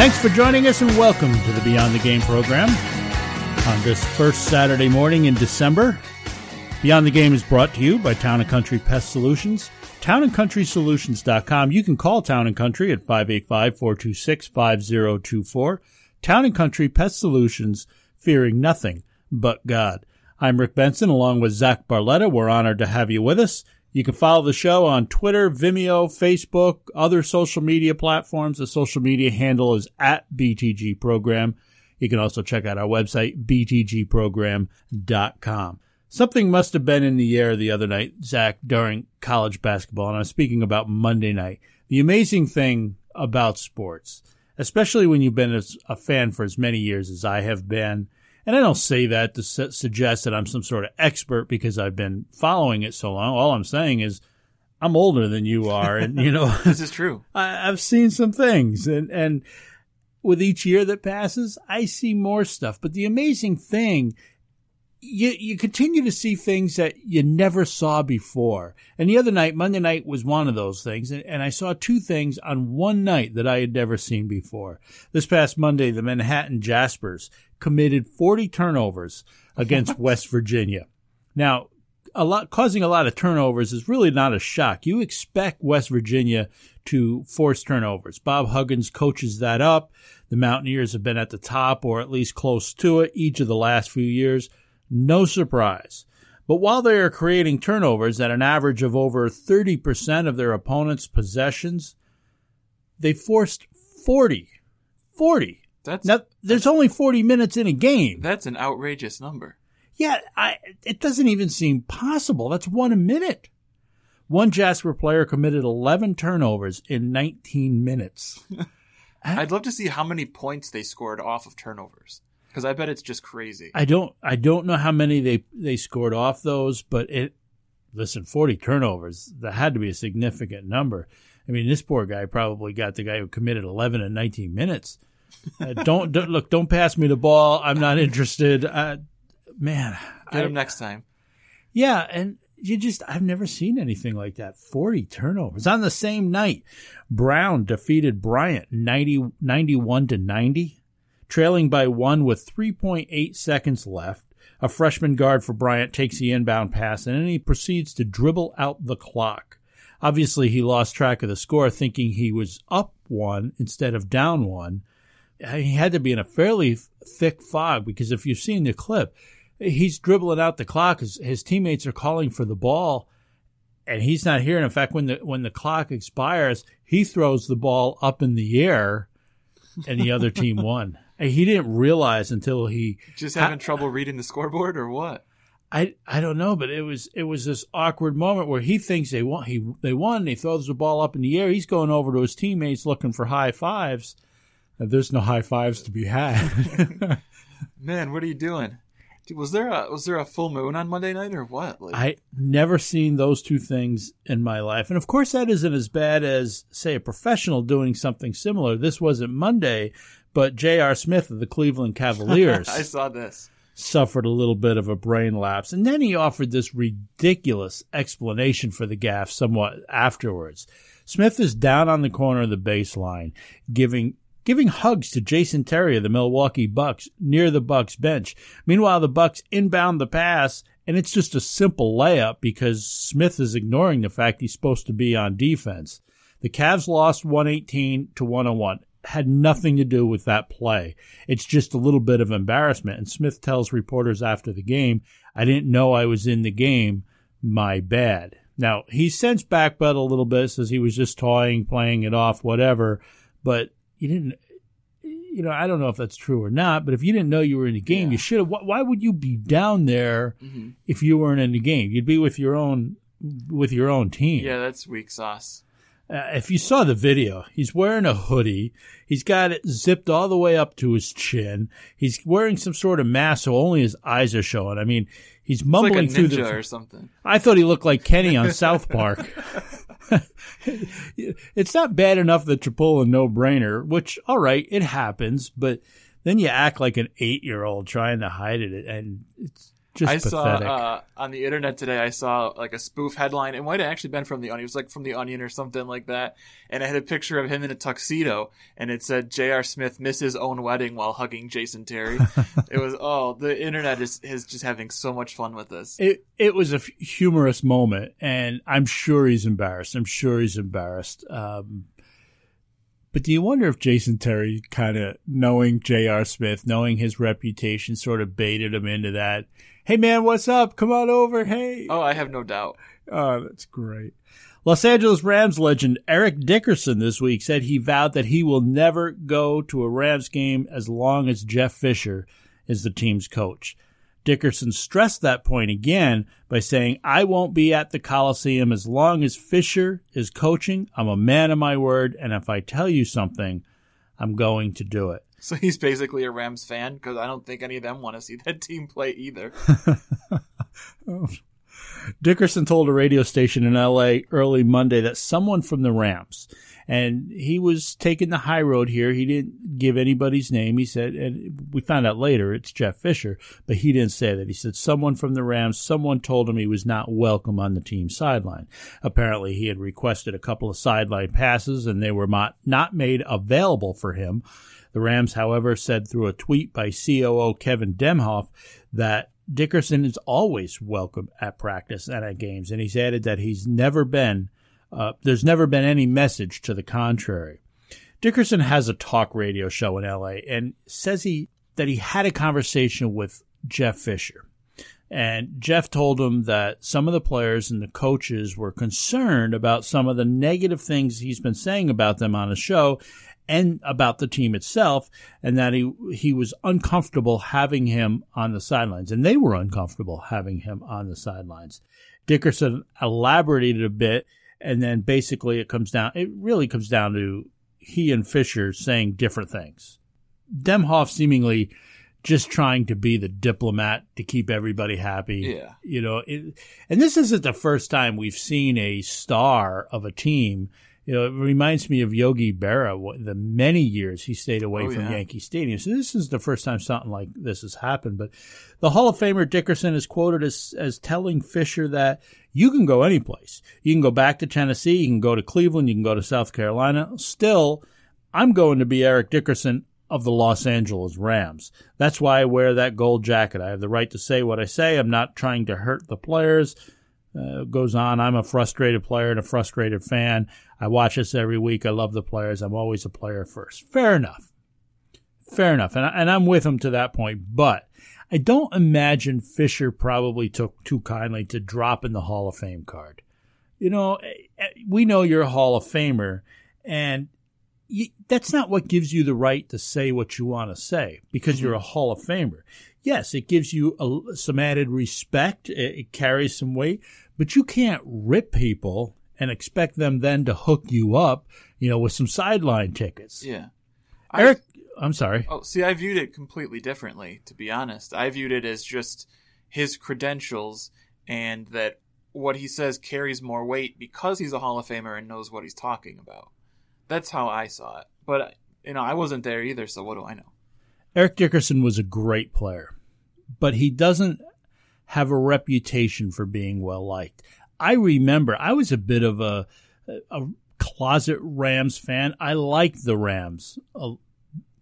Thanks for joining us and welcome to the Beyond the Game program. On this first Saturday morning in December, Beyond the Game is brought to you by Town & Country Pest Solutions. TownandCountrySolutions.com. You can call Town & Country at 585-426-5024. Town & Country Pest Solutions, fearing nothing but God. I'm Rick Benson along with Zach Barletta. We're honored to have you with us. You can follow the show on Twitter, Vimeo, Facebook, other social media platforms. The social media handle is at BTG Program. You can also check out our website, btgprogram.com. Something must have been in the air the other night, Zach, during college basketball, and I'm speaking about Monday night. The amazing thing about sports, especially when you've been a fan for as many years as I have been, and I don't say that to su- suggest that I'm some sort of expert because I've been following it so long. All I'm saying is I'm older than you are, and you know This is true. I, I've seen some things, and and with each year that passes, I see more stuff. But the amazing thing, you you continue to see things that you never saw before. And the other night, Monday night, was one of those things, and, and I saw two things on one night that I had never seen before. This past Monday, the Manhattan Jaspers committed 40 turnovers against West Virginia. Now, a lot causing a lot of turnovers is really not a shock. You expect West Virginia to force turnovers. Bob Huggins coaches that up. The Mountaineers have been at the top or at least close to it each of the last few years. No surprise. But while they are creating turnovers at an average of over 30% of their opponent's possessions, they forced 40. 40. That's Now, there's only 40 minutes in a game. that's an outrageous number. Yeah, I, it doesn't even seem possible. That's one a minute. One Jasper player committed 11 turnovers in 19 minutes. I'd love to see how many points they scored off of turnovers because I bet it's just crazy. I don't I don't know how many they they scored off those, but it listen, 40 turnovers, that had to be a significant number. I mean, this poor guy probably got the guy who committed 11 in 19 minutes. Uh, don't, don't look, don't pass me the ball. I'm not interested. Uh, man, Get I- him next time. Yeah, and you just I've never seen anything like that. 40 turnovers on the same night. Brown defeated Bryant 90 91 to 90, trailing by 1 with 3.8 seconds left. A freshman guard for Bryant takes the inbound pass and then he proceeds to dribble out the clock. Obviously, he lost track of the score thinking he was up 1 instead of down 1 he had to be in a fairly thick fog because if you've seen the clip, he's dribbling out the clock. His, his teammates are calling for the ball, and he's not here. And in fact, when the when the clock expires, he throws the ball up in the air, and the other team won. And he didn't realize until he Just having trouble reading the scoreboard or what? I I don't know, but it was it was this awkward moment where he thinks they won. He they won. He throws the ball up in the air. He's going over to his teammates looking for high fives. And there's no high fives to be had. Man, what are you doing? Dude, was there a was there a full moon on Monday night or what? Like, I never seen those two things in my life. And of course that isn't as bad as say a professional doing something similar. This wasn't Monday, but J.R. Smith of the Cleveland Cavaliers I saw this. suffered a little bit of a brain lapse. And then he offered this ridiculous explanation for the gaffe somewhat afterwards. Smith is down on the corner of the baseline, giving giving hugs to Jason Terry of the Milwaukee Bucks near the Bucks bench. Meanwhile, the Bucks inbound the pass, and it's just a simple layup because Smith is ignoring the fact he's supposed to be on defense. The Cavs lost 118 to 101. Had nothing to do with that play. It's just a little bit of embarrassment. And Smith tells reporters after the game, I didn't know I was in the game. My bad. Now, he's since backpedaled a little bit, says he was just toying, playing it off, whatever. But you didn't, you know, I don't know if that's true or not, but if you didn't know you were in the game, Yeah. you should have. Why, would you be down there Mhm. if you weren't in the game? You'd be with your own with your own team. Yeah, that's weak sauce. Uh, if you saw the video, he's wearing a hoodie. He's got it zipped all the way up to his chin. He's wearing some sort of mask, so only his eyes are showing. I mean, he's like mumbling a through the. or something. I thought he looked like Kenny on South Park. it's not bad enough that you're pulling no brainer, which, all right, it happens, but then you act like an eight year old trying to hide it, and it's just I pathetic. saw uh, on the internet today. I saw like a spoof headline. It might have actually been from the Onion. It was like from the Onion or something like that. And it had a picture of him in a tuxedo, and it said J.R. Smith missed his own wedding while hugging Jason Terry. it was oh, the internet is is just having so much fun with this. it it was a f- humorous moment, and I'm sure he's embarrassed. I'm sure he's embarrassed. Um, but do you wonder if Jason Terry, kind of knowing J.R. Smith, knowing his reputation, sort of baited him into that? Hey man, what's up? Come on over. Hey. Oh, I have no doubt. Oh, that's great. Los Angeles Rams legend Eric Dickerson this week said he vowed that he will never go to a Rams game as long as Jeff Fisher is the team's coach. Dickerson stressed that point again by saying, I won't be at the Coliseum as long as Fisher is coaching. I'm a man of my word, and if I tell you something, I'm going to do it. So he's basically a Rams fan because I don't think any of them want to see that team play either. Dickerson told a radio station in LA early Monday that someone from the Rams, and he was taking the high road here. He didn't give anybody's name. He said, and we found out later it's Jeff Fisher, but he didn't say that. He said someone from the Rams, someone told him he was not welcome on the team sideline. Apparently, he had requested a couple of sideline passes, and they were not, not made available for him. The Rams, however, said through a tweet by COO Kevin Demoff that Dickerson is always welcome at practice and at games, and he's added that he's never been, uh, there's never been any message to the contrary. Dickerson has a talk radio show in LA and says he that he had a conversation with Jeff Fisher. And Jeff told him that some of the players and the coaches were concerned about some of the negative things he's been saying about them on the show and about the team itself, and that he he was uncomfortable having him on the sidelines, and they were uncomfortable having him on the sidelines. Dickerson elaborated a bit, and then basically it comes down. It really comes down to he and Fisher saying different things. Demoff seemingly just trying to be the diplomat to keep everybody happy. Yeah. You know, it, and this isn't the first time we've seen a star of a team. You know, it reminds me of Yogi Berra, the many years he stayed away Oh, from yeah. Yankee Stadium. So this is the first time something like this has happened. But the Hall of Famer Dickerson is quoted as, as telling Fisher that you can go any place. You can go back to Tennessee. You can go to Cleveland. You can go to South Carolina. Still, I'm going to be Eric Dickerson of the Los Angeles Rams. That's why I wear that gold jacket. I have the right to say what I say. I'm not trying to hurt the players. Uh, goes on. I'm a frustrated player and a frustrated fan. I watch this every week. I love the players. I'm always a player first. Fair enough. Fair enough. And, I, and I'm with him to that point. But I don't imagine Fisher probably took too kindly to dropping the Hall of Fame card. You know, eh, eh, we know you're a Hall of Famer, and you, that's not what gives you the right to say what you want to say because you're a Hall of Famer. Yes, it gives you a, some added respect. It, it carries some weight, but you can't rip people and expect them then to hook you up, you know, with some sideline tickets. Yeah. I- Eric, I'm sorry. Oh, see, I viewed it completely differently, to be honest. I viewed it as just his credentials and that what he says carries more weight because he's a Hall of Famer and knows what he's talking about. That's how I saw it. But, you know, I wasn't there either, so what do I know? Eric Dickerson was a great player, but he doesn't have a reputation for being well liked. I remember I was a bit of a, a closet Rams fan. I liked the Rams uh,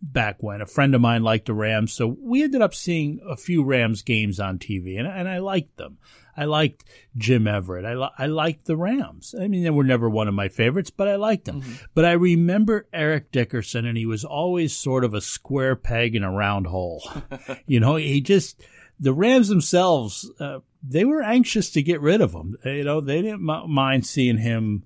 back when. A friend of mine liked the Rams, so we ended up seeing a few Rams games on TV, and, and I liked them. I liked Jim Everett. I, li- I liked the Rams. I mean, they were never one of my favorites, but I liked them. But I remember Eric Dickerson, and he was always sort of a square peg in a round hole. you know, he just, the Rams themselves, uh, they were anxious to get rid of him. Uh, you know, they didn't mind seeing him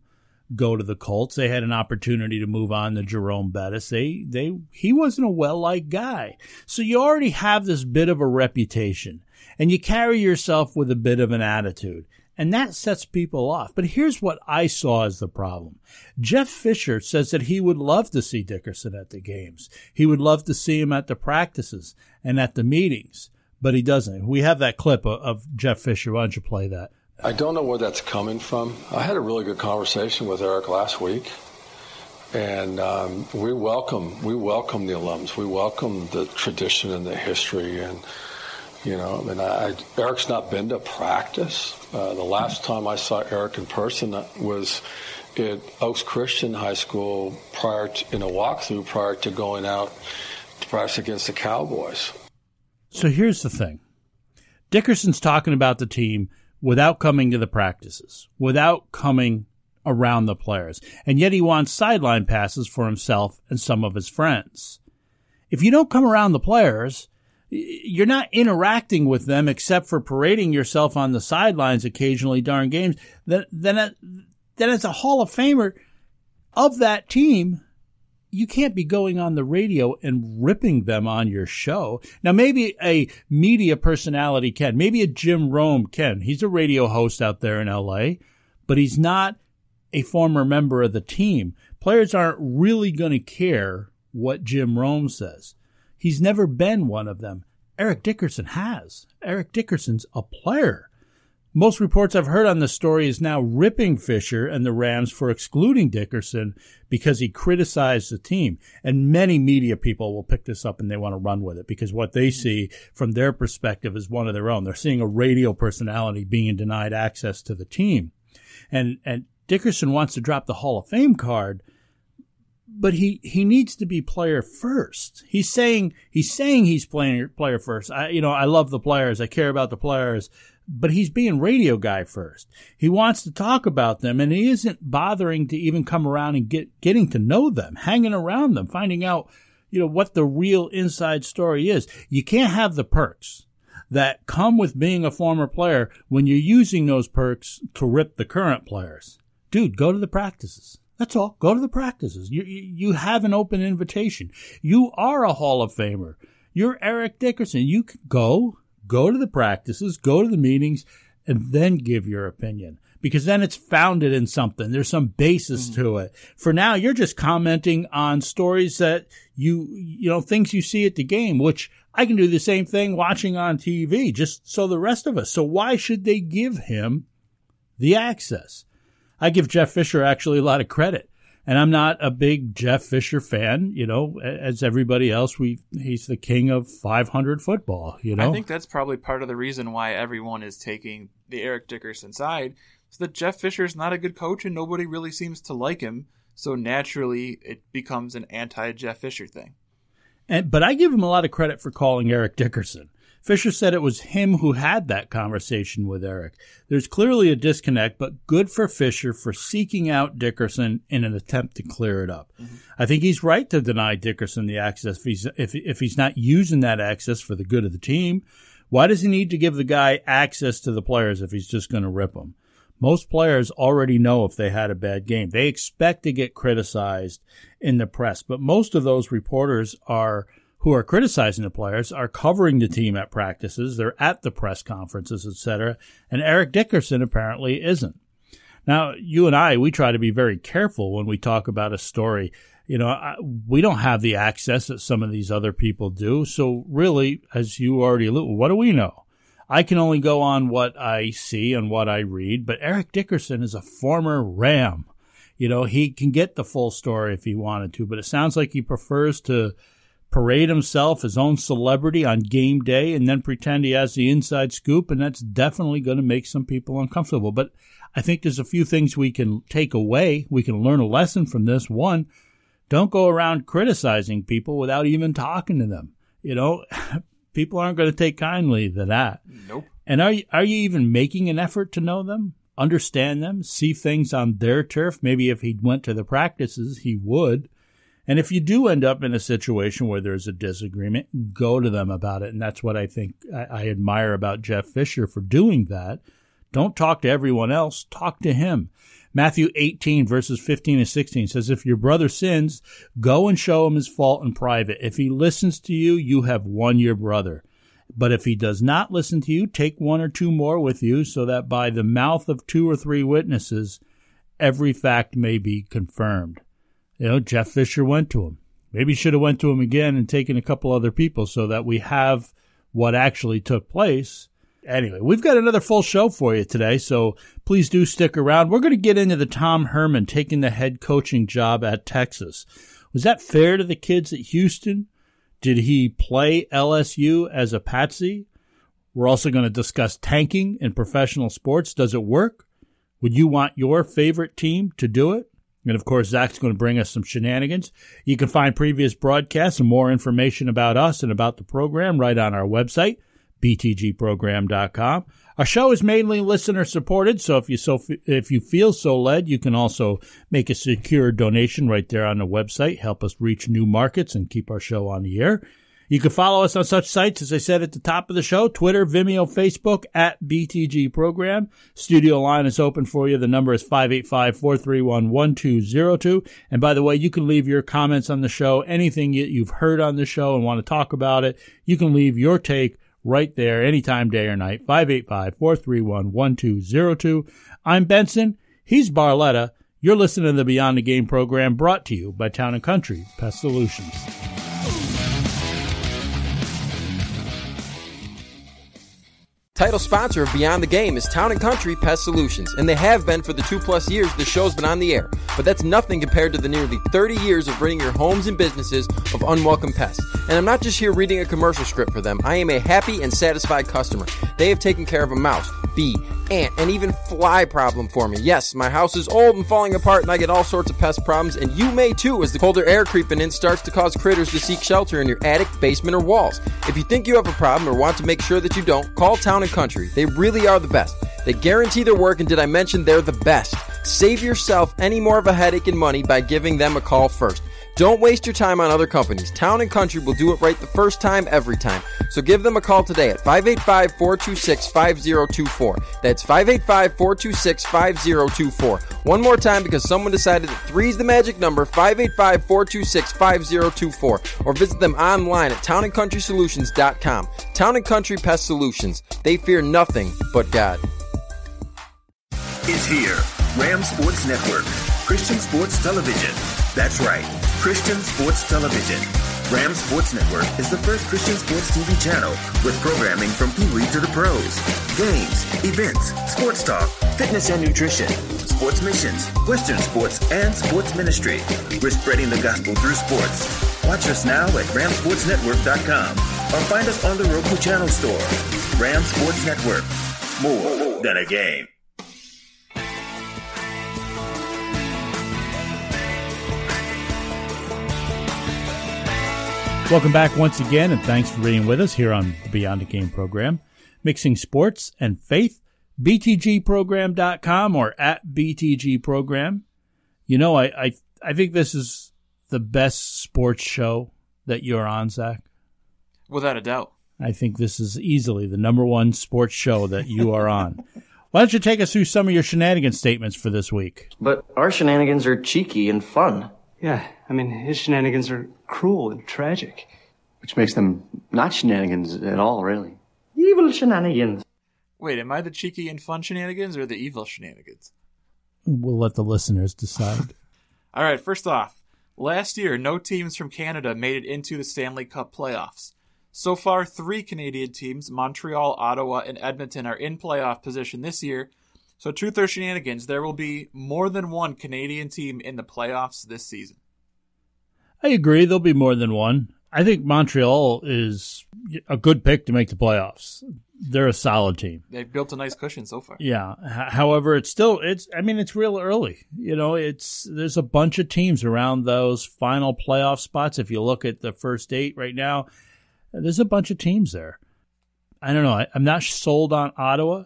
go to the Colts. They had an opportunity to move on to Jerome Bettis. They they he wasn't a well liked guy. So you already have this bit of a reputation and you carry yourself with a bit of an attitude. And that sets people off. But here's what I saw as the problem. Jeff Fisher says that he would love to see Dickerson at the games. He would love to see him at the practices and at the meetings, but he doesn't. We have that clip of, of Jeff Fisher. Why don't you play that? I don't know where that's coming from. I had a really good conversation with Eric last week, and um, we welcome we welcome the alums. We welcome the tradition and the history, and you know, I mean, I, Eric's not been to practice. Uh, the last time I saw Eric in person was at Oaks Christian High School prior to, in a walkthrough prior to going out to practice against the Cowboys. So here's the thing: Dickerson's talking about the team without coming to the practices, without coming around the players. And yet he wants sideline passes for himself and some of his friends. If you don't come around the players, you're not interacting with them except for parading yourself on the sidelines occasionally during games. Then, then, then as a Hall of Famer of that team, you can't be going on the radio and ripping them on your show. Now, maybe a media personality can. Maybe a Jim Rome can. He's a radio host out there in LA, but he's not a former member of the team. Players aren't really going to care what Jim Rome says. He's never been one of them. Eric Dickerson has. Eric Dickerson's a player. Most reports I've heard on the story is now ripping Fisher and the Rams for excluding Dickerson because he criticized the team. And many media people will pick this up and they want to run with it because what they see from their perspective is one of their own. They're seeing a radio personality being denied access to the team. And, and Dickerson wants to drop the Hall of Fame card, but he, he needs to be player first. He's saying, he's saying he's playing player first. I, you know, I love the players. I care about the players but he's being radio guy first. He wants to talk about them and he isn't bothering to even come around and get getting to know them, hanging around them, finding out, you know, what the real inside story is. You can't have the perks that come with being a former player when you're using those perks to rip the current players. Dude, go to the practices. That's all. Go to the practices. You, you, have an open invitation. You are a Hall of Famer. You're Eric Dickerson. You can go go to the practices, go to the meetings, and then give your opinion because then it's founded in something. There's some basis mm-hmm. to it. For now, you're just commenting on stories that you, you know, things you see at the game, which I can do the same thing watching on TV, just so the rest of us. So why should they give him the access? I give Jeff Fisher actually a lot of credit. And I'm not a big Jeff Fisher fan, you know, as everybody else. We he's the king of 500 football, you know. I think that's probably part of the reason why everyone is taking the Eric Dickerson side. Is that Jeff Fisher is not a good coach and nobody really seems to like him. So naturally, it becomes an anti Jeff Fisher thing. And but I give him a lot of credit for calling Eric Dickerson. Fisher said it was him who had that conversation with Eric. There's clearly a disconnect, but good for Fisher for seeking out Dickerson in an attempt to clear it up. Mm-hmm. I think he's right to deny Dickerson the access if he's, if, if he's not using that access for the good of the team. Why does he need to give the guy access to the players if he's just going to rip them? Most players already know if they had a bad game. They expect to get criticized in the press, but most of those reporters are – who are criticizing the players are covering the team at practices. They're at the press conferences, etc. And Eric Dickerson apparently isn't. Now, you and I, we try to be very careful when we talk about a story. You know, I, we don't have the access that some of these other people do. So really, as you already alluded, what do we know? I can only go on what I see and what I read, but Eric Dickerson is a former Ram. You know, he can get the full story if he wanted to, but it sounds like he prefers to parade himself his own celebrity on game day and then pretend he has the inside scoop and that's definitely going to make some people uncomfortable. But i think there's a few things we can take away. We can learn a lesson from this. One don't go around criticizing people without even talking to them. You know people aren't going to take kindly to that. Nope. And are you, are you even making an effort to know them understand them see things on their turf? Maybe if he went to the practices he would and if you do end up in a situation where there's a disagreement, go to them about it. And that's what I think I, I, admire about Jeff Fisher for doing that. Don't talk to everyone else, talk to him. Matthew 18 verses 15 and 16 says, If your brother sins, go and show him his fault in private. If he listens to you, you have won your brother. But if he does not listen to you, take one or two more with you so that by the mouth of two or three witnesses, every fact may be confirmed. You know, Jeff Fisher went to him. Maybe should have went to him again and taken a couple other people so that we have what actually took place. Anyway, we've got another full show for you today, so please do stick around. We're going to get into the Tom Herman taking the head coaching job at Texas. Was that fair to the kids at Houston? Did he play LSU as a patsy? We're also going to discuss tanking in professional sports. Does it work? Would you want your favorite team to do it? And of course, Zach's going to bring us some shenanigans. You can find previous broadcasts and more information about us and about the program right on our website, btgprogram.com. Our show is mainly listener supported, so if you so if you feel so led, you can also make a secure donation right there on the website. Help us reach new markets and keep our show on the air. You can follow us on such sites as I said at the top of the show Twitter, Vimeo, Facebook at BTG Program. Studio line is open for you. The number is 585 431 1202. And by the way, you can leave your comments on the show, anything you've heard on the show and want to talk about it. You can leave your take right there anytime, day or night. 585 431 1202. I'm Benson. He's Barletta. You're listening to the Beyond the Game program brought to you by Town and Country Pest Solutions. Title sponsor of Beyond the Game is Town and Country Pest Solutions, and they have been for the two plus years the show's been on the air. But that's nothing compared to the nearly 30 years of ridding your homes and businesses of unwelcome pests. And I'm not just here reading a commercial script for them, I am a happy and satisfied customer. They have taken care of a mouse, bee, ant, and even fly problem for me. Yes, my house is old and falling apart, and I get all sorts of pest problems, and you may too as the colder air creeping in starts to cause critters to seek shelter in your attic, basement, or walls. If you think you have a problem or want to make sure that you don't, call Town and Country. They really are the best. They guarantee their work, and did I mention they're the best? Save yourself any more of a headache and money by giving them a call first. Don't waste your time on other companies. Town and Country will do it right the first time, every time. So give them a call today at 585 426 5024. That's 585 426 5024. One more time because someone decided that 3 is the magic number 585 426 5024. Or visit them online at townandcountrysolutions.com. Town and Country Pest Solutions. They fear nothing but God. Is here. Ram Sports Network. Christian Sports Television. That's right. Christian Sports Television. Ram Sports Network is the first Christian sports TV channel with programming from Pee Wee to the pros. Games, events, sports talk, fitness and nutrition, sports missions, Western sports, and sports ministry. We're spreading the gospel through sports. Watch us now at ramsportsnetwork.com or find us on the Roku channel store. Ram Sports Network. More than a game. Welcome back once again, and thanks for being with us here on the Beyond the Game program, mixing sports and faith. BTGprogram.com or at BTG Program. You know, I, I I think this is the best sports show that you're on, Zach. Without a doubt. I think this is easily the number one sports show that you are on. Why don't you take us through some of your shenanigan statements for this week? But our shenanigans are cheeky and fun. Yeah, I mean, his shenanigans are cruel and tragic. Which makes them not shenanigans at all, really. Evil shenanigans. Wait, am I the cheeky and fun shenanigans or the evil shenanigans? We'll let the listeners decide. All right, first off, last year, no teams from Canada made it into the Stanley Cup playoffs. So far, three Canadian teams, Montreal, Ottawa, and Edmonton, are in playoff position this year. So, truth or shenanigans, there will be more than one Canadian team in the playoffs this season. I agree. There'll be more than one. I think Montreal is a good pick to make the playoffs. They're a solid team. They've built a nice cushion so far. Yeah. However, it's still it's. I mean, it's real early. You know, it's there's a bunch of teams around those final playoff spots. If you look at the first eight right now, there's a bunch of teams there. I don't know. I, I'm not sold on Ottawa,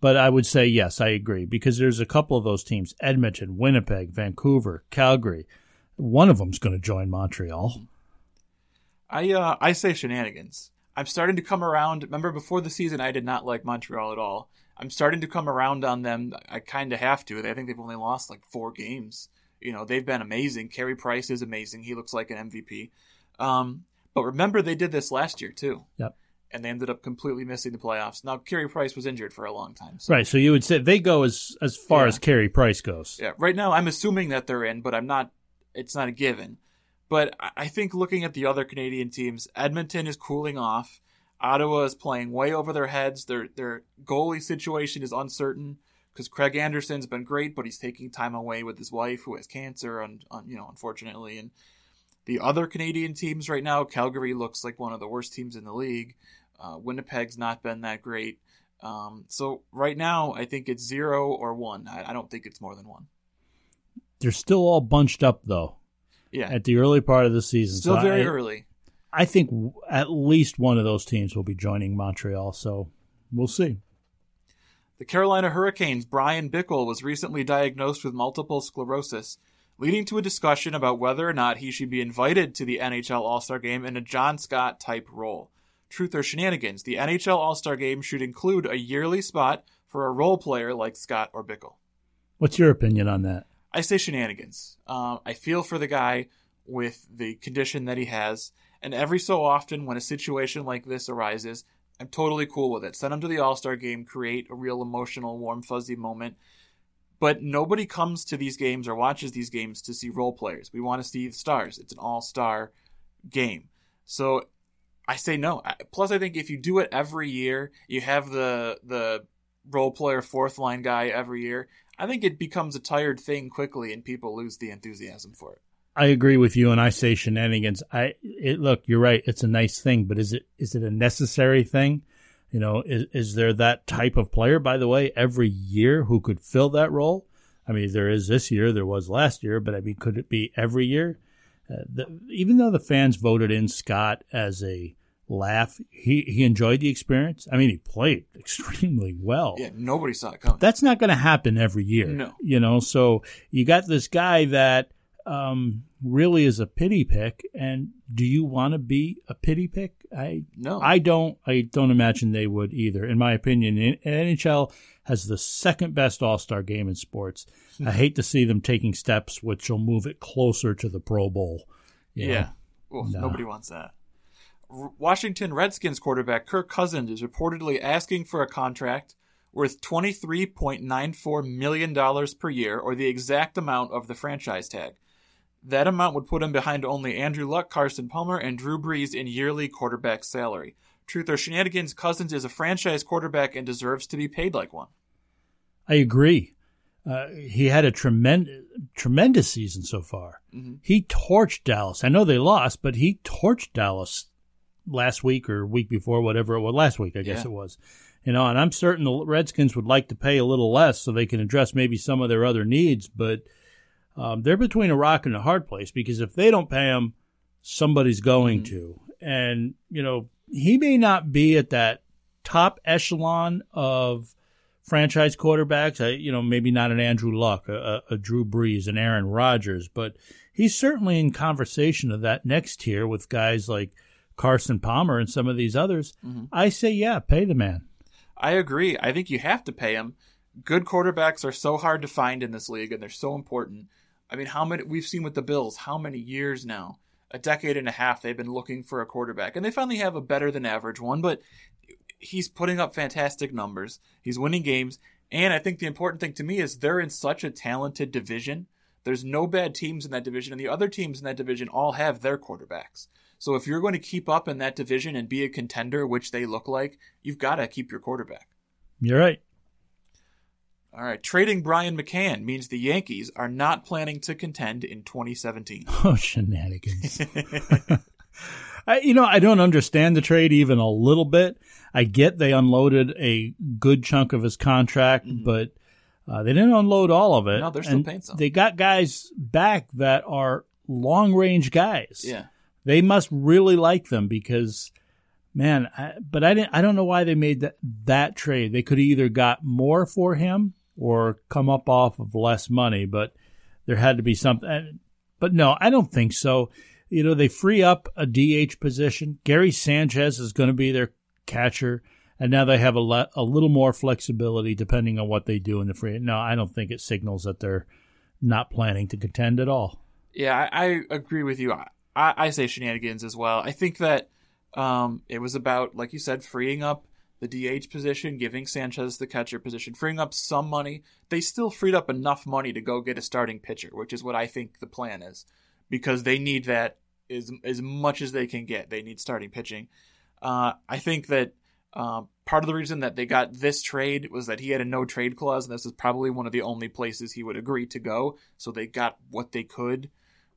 but I would say yes, I agree because there's a couple of those teams: Edmonton, Winnipeg, Vancouver, Calgary. One of them's going to join Montreal. I uh, I say shenanigans. I'm starting to come around. Remember, before the season, I did not like Montreal at all. I'm starting to come around on them. I kind of have to. I think they've only lost like four games. You know, they've been amazing. Carey Price is amazing. He looks like an MVP. Um, but remember, they did this last year too. Yep. And they ended up completely missing the playoffs. Now, Carey Price was injured for a long time. So. Right. So you would say they go as as far Yeah. as Carey Price goes. Yeah. Right now, I'm assuming that they're in, but I'm not. It's not a given. But I- I think looking at the other Canadian teams, Edmonton is cooling off. Ottawa is playing way over their heads. Their their goalie situation is uncertain because Craig Anderson's been great, but he's taking time away with his wife who has cancer, and you know, unfortunately. And the other Canadian teams right now, Calgary looks like one of the worst teams in the league. Uh, Winnipeg's not been that great. Um, so right now, I think it's zero or one. I, I don't think it's more than one. They're still all bunched up though. Yeah. At the early part of the season. Still So very I- early. I think w- at least one of those teams will be joining Montreal. So we'll see. The Carolina Hurricanes' Bryan Bickell was recently diagnosed with multiple sclerosis, leading to a discussion about whether or not he should be invited to the NHL All Star game in a John Scott type role. Truth or shenanigans, the NHL All Star game should include a yearly spot for a role player like Scott or Bickell. What's your opinion on that? I say shenanigans. Um, I feel for the guy with the condition that he has, and every so often when a situation like this arises, I'm totally cool with it. Send him to the All Star game, create a real emotional, warm, fuzzy moment. But nobody comes to these games or watches these games to see role players. We want to see the stars. It's an all star game. So I say no. Plus, I think if you do it every year, you have the the role player fourth line guy every year. I think it becomes a tired thing quickly, and people lose the enthusiasm for it. I agree with you, and I say shenanigans. I it, look, you're right. It's a nice thing, but is it is it a necessary thing? You know, is is there that type of player, by the way, every year who could fill that role? I mean, there is this year, there was last year, but I mean, could it be every year? Uh, the, even though the fans voted in Scott as a laugh, he he enjoyed the experience. I mean, he played extremely well. Yeah, nobody saw it coming. That's not going to happen every year. No. You know, so you got this guy that um, really is a pity pick. And do you want to be a pity pick? I No. I don't. I don't imagine they would either. In my opinion, NHL has the second best All Star game in sports. Hmm. I hate to see them taking steps which will move it closer to the Pro Bowl. you? Yeah. Well, No. nobody wants that. Washington Redskins quarterback Kirk Cousins is reportedly asking for a contract worth $23.94 million per year, or the exact amount of the franchise tag. That amount would put him behind only Andrew Luck, Carson Palmer, and Drew Brees in yearly quarterback salary. Truth or shenanigans, Cousins is a franchise quarterback and deserves to be paid like one. I agree. Uh, he had a tremendous, tremendous season so far. Mhm. He torched Dallas. I know they lost, but he torched Dallas last week or week before, whatever it was. Last week, I guess Yeah. it was. You know, and I'm certain the Redskins would like to pay a little less so they can address maybe some of their other needs, but um, they're between a rock and a hard place because if they don't pay him, somebody's going to. And, you know, he may not be at that top echelon of franchise quarterbacks. I, you know, maybe not an Andrew Luck, a, a, a Drew Brees, an Aaron Rodgers, but he's certainly in conversation of that next tier with guys like Carson Palmer and some of these others. Mhm. I say, yeah, pay the man. I agree. I think you have to pay him. Good quarterbacks are so hard to find in this league, and they're so important. I mean, how many we've seen with the Bills? How many years now? A decade and a half they've been looking for a quarterback, and they finally have a better than average one. But he's putting up fantastic numbers. He's winning games, and I think the important thing to me is they're in such a talented division. There's no bad teams in that division, and the other teams in that division all have their quarterbacks. So if you're going to keep up in that division and be a contender, which they look like, you've got to keep your quarterback. You're right. All right, trading Brian McCann means the Yankees are not planning to contend in 2017. Oh, shenanigans. I, you know, I don't understand the trade even a little bit. I get they unloaded a good chunk of his contract, but uh, they didn't unload all of it. Mm-hmm. No, they're still paying some. They got guys back that are long range guys. Yeah. They must really like them because, man. I, but I didn't. I don't know why they made that that trade. They could have either got more for him or come up off of less money. But there had to be something. But no, I don't think so. You know, they free up a DH position. Gary Sanchez is going to be their catcher. and now they have a, le- a little more flexibility depending on what they do in the free. No, I don't think it signals that they're not planning to contend at all. Yeah, I, I agree with you. I, I say shenanigans as well. I think that um, it was about, like you said, freeing up the DH position, giving Sanchez the catcher position, freeing up some money. They still freed up enough money to go get a starting pitcher, which is what I think the plan is, because they need that as as much as they can get. They need starting pitching. Uh, I think that uh, part of the reason that they got this trade was that he had a no trade clause, and this is probably one of the only places he would agree to go. So they got what they could.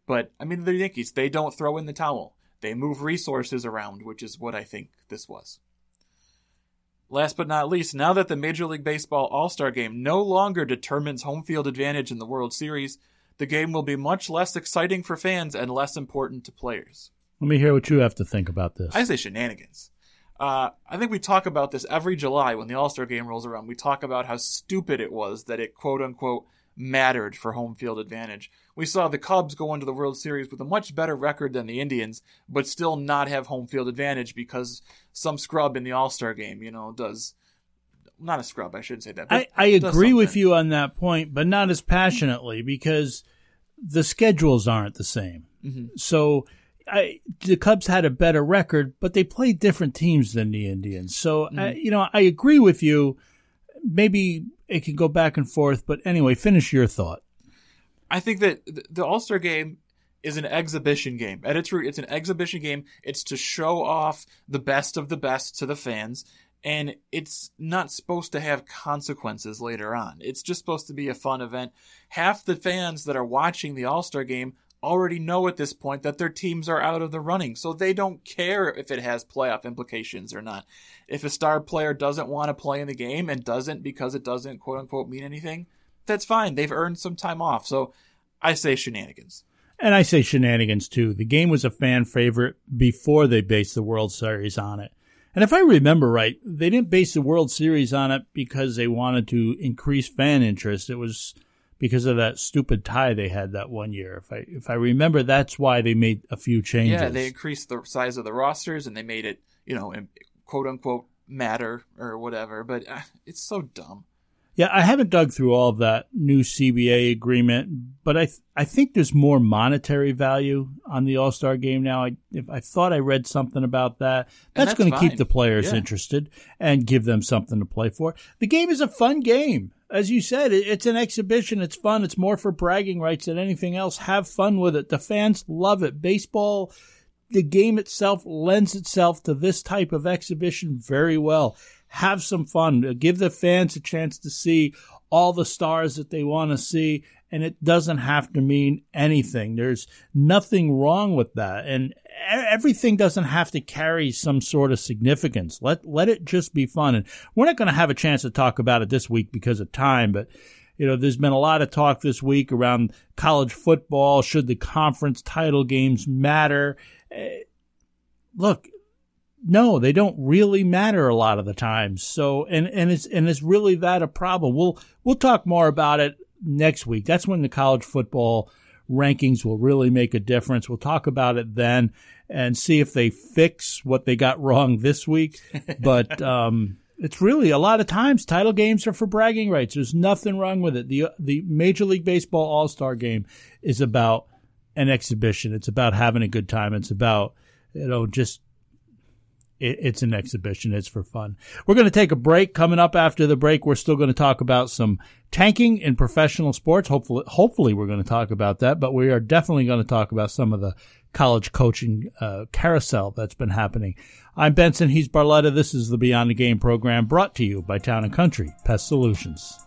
But I mean, the Yankees they don't throw in the towel. They move resources around, which is what I think this was. Last but not least, now that the Major League Baseball All Star game no longer determines home field advantage in the World Series, the game will be much less exciting for fans and less important to players. Let me hear what you have to think about this. I say shenanigans. Uh, I think we talk about this every July when the All Star game rolls around. We talk about how stupid it was that it quote unquote mattered for home field advantage. We saw the Cubs go into the World Series with a much better record than the Indians, but still not have home field advantage because some scrub in the All Star game, you know, does not a scrub. I shouldn't say that. I, I agree with you on that point, but not as passionately because the schedules aren't the same. Mm-hmm. So I, the Cubs had a better record, but they played different teams than the Indians. So mm-hmm. I, you know, I agree with you. Maybe it can go back and forth, but anyway, finish your thought. I think that the All Star game is an exhibition game. At its root, it's an exhibition game. It's to show off the best of the best to the fans and it's not supposed to have consequences later on. It's just supposed to be a fun event. Half the fans that are watching the All Star game already know at this point that their teams are out of the running, so they don't care if it has playoff implications or not. If a star player doesn't want to play in the game and doesn't because it doesn't quote unquote mean anything, that's fine. They've earned some time off. So I say shenanigans. And I say shenanigans too. The game was a fan favorite before they based the World Series on it. And if I remember right, they didn't base the World Series on it because they wanted to increase fan interest. It was because of that stupid tie they had that one year. If I if I remember, that's why they made a few changes. Yeah, they increased the size of the rosters and they made it, you know, quote unquote matter or whatever. But uh, it's so dumb. Yeah, I haven't dug through all of that new CBA agreement, but I th- I think there's more monetary value on the All Star game now. I if I thought I read something about that. That's, that's going to keep the players yeah. interested and give them something to play for. The game is a fun game, as you said. It's an exhibition. It's fun. It's more for bragging rights than anything else. Have fun with it. The fans love it. Baseball. The game itself lends itself to this type of exhibition very well have some fun, give the fans a chance to see all the stars that they want to see. And it doesn't have to mean anything. There's nothing wrong with that. And everything doesn't have to carry some sort of significance. Let, let it just be fun. And we're not going to have a chance to talk about it this week because of time, but you know, there's been a lot of talk this week around college football. Should the conference title games matter? Eh, look, no, they don't really matter a lot of the times. So, and, and it's, and it's really that a problem. We'll, we'll talk more about it next week. That's when the college football rankings will really make a difference. We'll talk about it then and see if they fix what they got wrong this week. But, um, it's really a lot of times title games are for bragging rights. There's nothing wrong with it. The, the Major League Baseball All-Star game is about an exhibition. It's about having a good time. It's about, you know, just it's an exhibition. It's for fun. We're going to take a break. Coming up after the break, we're still going to talk about some tanking in professional sports. Hopefully, hopefully we're going to talk about that, but we are definitely going to talk about some of the college coaching uh, carousel that's been happening. I'm Benson. He's Barletta. This is the Beyond the Game program brought to you by Town and Country Pest Solutions.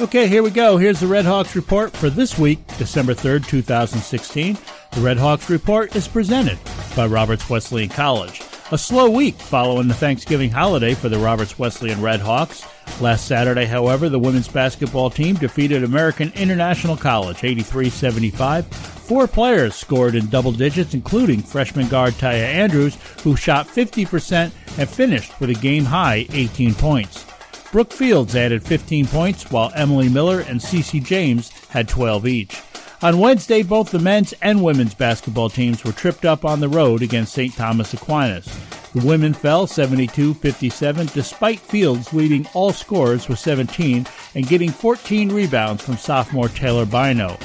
Okay, here we go. Here's the Red Hawks report for this week, December 3rd, 2016. The Red Hawks report is presented by Roberts Wesleyan College. A slow week following the Thanksgiving holiday for the Roberts Wesleyan Red Hawks. Last Saturday, however, the women's basketball team defeated American International College 83 75. Four players scored in double digits, including freshman guard Taya Andrews, who shot 50% and finished with a game high 18 points. Brooke Fields added 15 points, while Emily Miller and Cece James had 12 each. On Wednesday, both the men's and women's basketball teams were tripped up on the road against St. Thomas Aquinas. The women fell 72 57 despite Fields leading all scorers with 17 and getting 14 rebounds from sophomore Taylor Bino.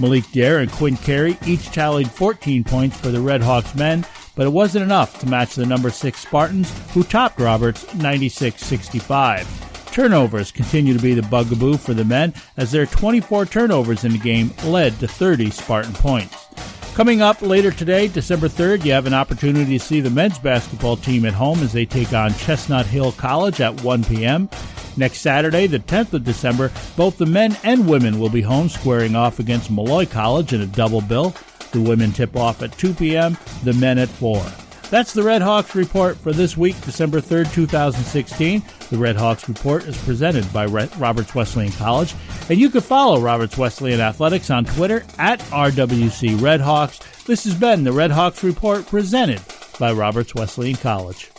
Malik Dare and Quinn Carey each tallied 14 points for the Red Hawks men, but it wasn't enough to match the number 6 Spartans, who topped Roberts 96 65. Turnovers continue to be the bugaboo for the men as their 24 turnovers in the game led to 30 Spartan points. Coming up later today, December 3rd, you have an opportunity to see the men's basketball team at home as they take on Chestnut Hill College at 1 p.m. Next Saturday, the 10th of December, both the men and women will be home squaring off against Molloy College in a double bill. The women tip off at 2 p.m., the men at 4. That's the Red Hawks Report for this week, December 3rd, 2016. The Red Hawks Report is presented by Roberts Wesleyan College, and you can follow Roberts Wesleyan Athletics on Twitter at RWC Red Hawks. This has been the Red Hawks Report presented by Roberts Wesleyan College.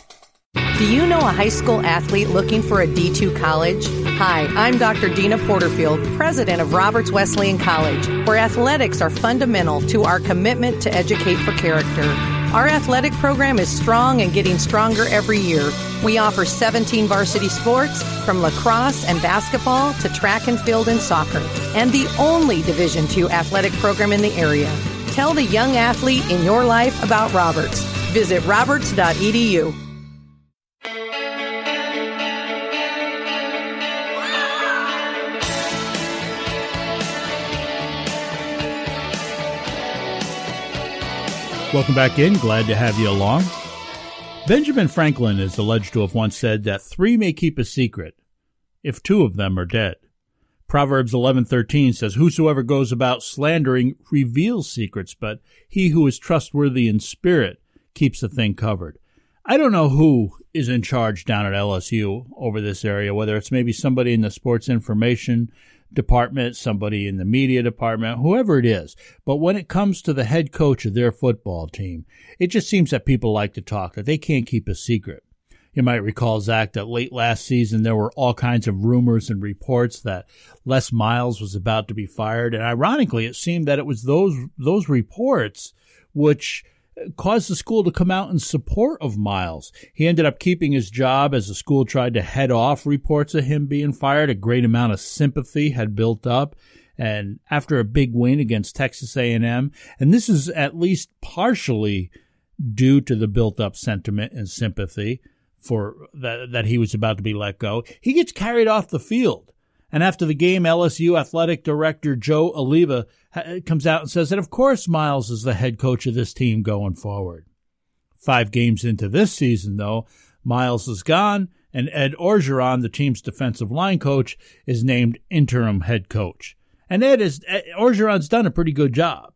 Do you know a high school athlete looking for a D2 college? Hi, I'm Dr. Deana Porterfield, president of Roberts Wesleyan College, where athletics are fundamental to our commitment to educate for character. Our athletic program is strong and getting stronger every year. We offer 17 varsity sports, from lacrosse and basketball to track and field and soccer, and the only Division II athletic program in the area. Tell the young athlete in your life about Roberts. Visit roberts.edu. Welcome back in. Glad to have you along. Benjamin Franklin is alleged to have once said that three may keep a secret if two of them are dead. Proverbs 11:13 says whosoever goes about slandering reveals secrets, but he who is trustworthy in spirit keeps a thing covered. I don't know who is in charge down at LSU over this area, whether it's maybe somebody in the sports information department, somebody in the media department, whoever it is. But when it comes to the head coach of their football team, it just seems that people like to talk, that they can't keep a secret. You might recall, Zach, that late last season there were all kinds of rumors and reports that Les Miles was about to be fired. And ironically, it seemed that it was those, those reports which caused the school to come out in support of Miles. He ended up keeping his job as the school tried to head off reports of him being fired. A great amount of sympathy had built up. And after a big win against Texas A&M, and this is at least partially due to the built up sentiment and sympathy for that, that he was about to be let go, he gets carried off the field. And after the game, LSU athletic director Joe Alleva comes out and says that, of course, Miles is the head coach of this team going forward. Five games into this season, though, Miles is gone, and Ed Orgeron, the team's defensive line coach, is named interim head coach. And Ed is Orgeron's done a pretty good job.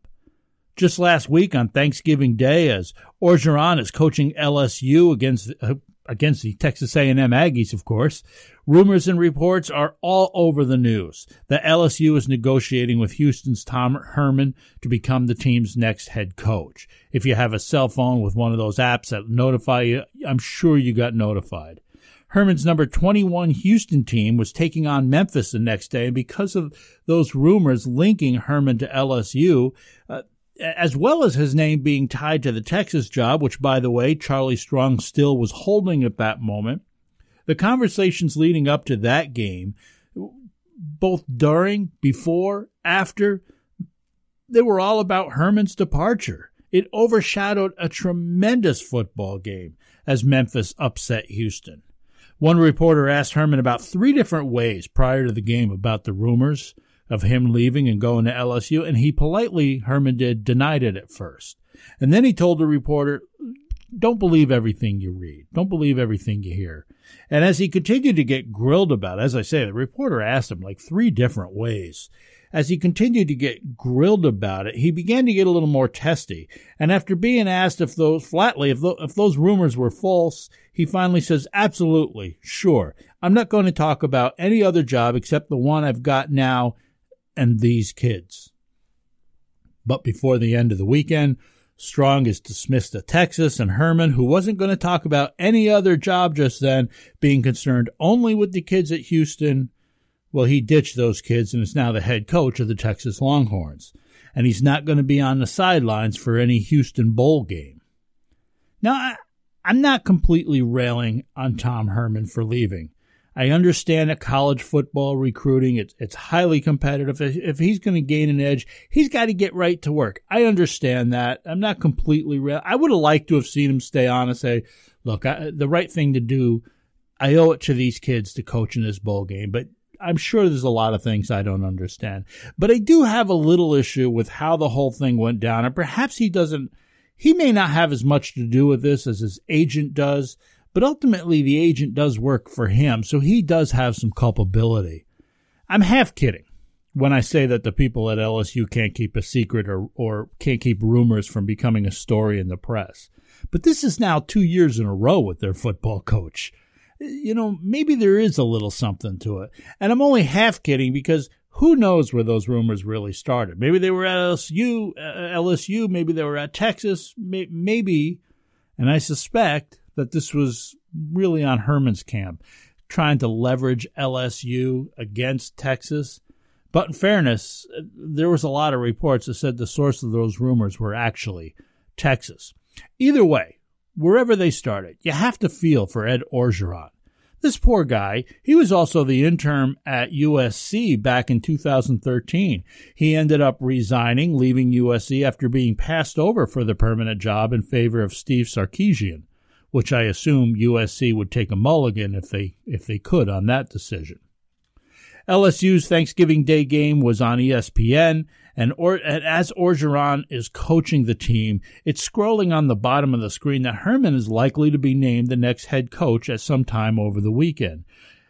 Just last week on Thanksgiving Day, as Orgeron is coaching LSU against uh, against the Texas A&M Aggies, of course, Rumors and reports are all over the news that LSU is negotiating with Houston's Tom Herman to become the team's next head coach. If you have a cell phone with one of those apps that notify you, I'm sure you got notified. Herman's number 21 Houston team was taking on Memphis the next day, and because of those rumors linking Herman to LSU, uh, as well as his name being tied to the Texas job, which, by the way, Charlie Strong still was holding at that moment, the conversations leading up to that game, both during, before, after, they were all about Herman's departure. It overshadowed a tremendous football game as Memphis upset Houston. One reporter asked Herman about three different ways prior to the game about the rumors of him leaving and going to LSU, and he politely, Herman did, denied it at first. And then he told the reporter, don't believe everything you read. Don't believe everything you hear. And as he continued to get grilled about, it, as I say, the reporter asked him like three different ways. As he continued to get grilled about it, he began to get a little more testy. And after being asked if those flatly, if, if those rumors were false, he finally says, absolutely, sure. I'm not going to talk about any other job except the one I've got now and these kids. But before the end of the weekend, Strong is dismissed to Texas, and Herman, who wasn't going to talk about any other job just then, being concerned only with the kids at Houston, well, he ditched those kids and is now the head coach of the Texas Longhorns. and he's not going to be on the sidelines for any Houston Bowl game. Now, I, I'm not completely railing on Tom Herman for leaving. I understand that college football recruiting, it's, it's highly competitive. If, he's going to gain an edge, he's got to get right to work. I understand that. I'm not completely real. I would have liked to have seen him stay on and say, look, I, the right thing to do, I owe it to these kids to coach in this bowl game, but I'm sure there's a lot of things I don't understand. But I do have a little issue with how the whole thing went down. And perhaps he doesn't, he may not have as much to do with this as his agent does. But ultimately, the agent does work for him, so he does have some culpability. I'm half kidding when I say that the people at LSU can't keep a secret or, or can't keep rumors from becoming a story in the press. But this is now two years in a row with their football coach. You know, maybe there is a little something to it. And I'm only half kidding because who knows where those rumors really started? Maybe they were at LSU, uh, LSU, maybe they were at Texas, maybe, and I suspect that this was really on Herman's camp, trying to leverage LSU against Texas. But in fairness, there was a lot of reports that said the source of those rumors were actually Texas. Either way, wherever they started, you have to feel for Ed Orgeron. This poor guy, he was also the intern at USC back in 2013. He ended up resigning, leaving USC after being passed over for the permanent job in favor of Steve Sarkisian which I assume USC would take a mulligan if they if they could on that decision. LSU's Thanksgiving Day game was on ESPN, and, or, and as Orgeron is coaching the team, it's scrolling on the bottom of the screen that Herman is likely to be named the next head coach at some time over the weekend.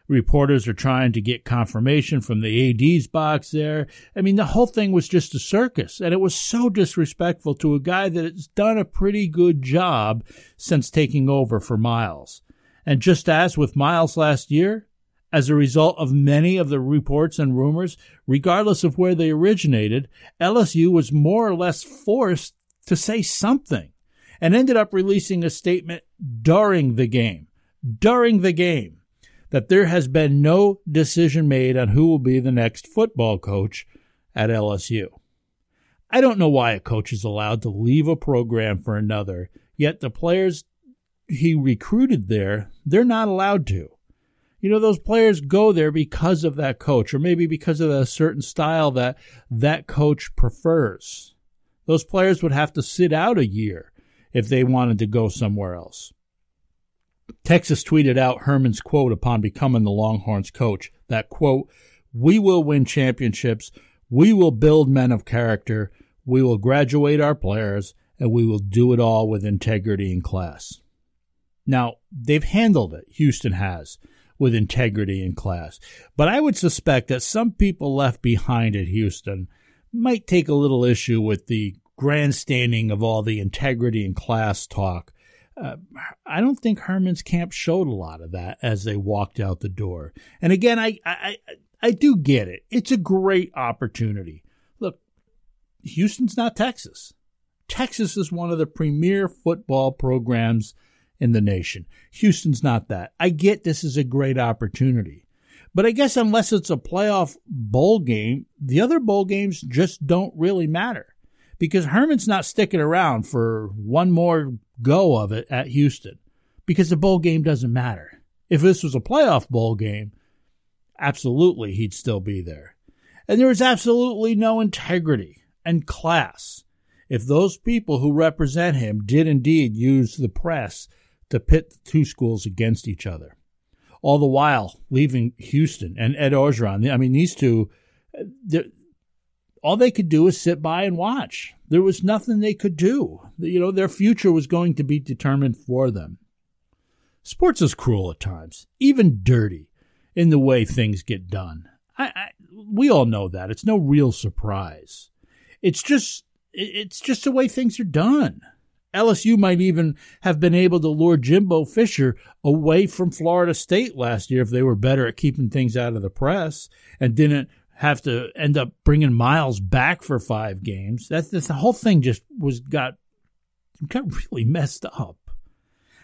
Reporters are trying to get confirmation from the AD's box there. I mean, the whole thing was just a circus, and it was so disrespectful to a guy that has done a pretty good job since taking over for Miles. And just as with Miles last year, as a result of many of the reports and rumors, regardless of where they originated, LSU was more or less forced to say something and ended up releasing a statement during the game. During the game that there has been no decision made on who will be the next football coach at LSU. I don't know why a coach is allowed to leave a program for another, yet the players he recruited there, they're not allowed to. You know, those players go there because of that coach, or maybe because of a certain style that that coach prefers. Those players would have to sit out a year if they wanted to go somewhere else. Texas tweeted out Herman's quote upon becoming the Longhorns coach that quote, we will win championships. We will build men of character. We will graduate our players and we will do it all with integrity and class. Now, they've handled it. Houston has with integrity and class. But I would suspect that some people left behind at Houston might take a little issue with the grandstanding of all the integrity and class talk uh, I don't think Herman's camp showed a lot of that as they walked out the door. And again, I, I, I do get it. It's a great opportunity. Look, Houston's not Texas. Texas is one of the premier football programs in the nation. Houston's not that. I get this is a great opportunity. But I guess unless it's a playoff bowl game, the other bowl games just don't really matter because Herman's not sticking around for one more go of it at Houston because the bowl game doesn't matter. If this was a playoff bowl game, absolutely he'd still be there. And there is absolutely no integrity and class if those people who represent him did indeed use the press to pit the two schools against each other. All the while leaving Houston and Ed Orgeron. I mean, these two, all they could do is sit by and watch. There was nothing they could do. You know, their future was going to be determined for them. Sports is cruel at times, even dirty in the way things get done. I, I, we all know that. It's no real surprise. It's just it's just the way things are done. LSU might even have been able to lure Jimbo Fisher away from Florida State last year if they were better at keeping things out of the press and didn't have to end up bringing Miles back for five games. That's the whole thing just was got got really messed up.